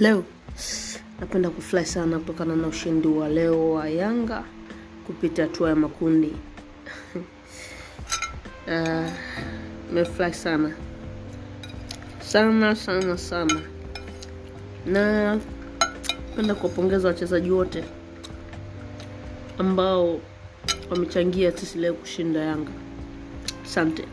Leo napenda kufurahi sana kutokana na ushindi wa leo wa Yanga kupita hatua ya makundi. Eh, ah, Nimefurahi sana sana sana sana, na napenda kuwapongeza wachezaji wote ambao wamechangia sisi leo kushinda Yanga. Asante.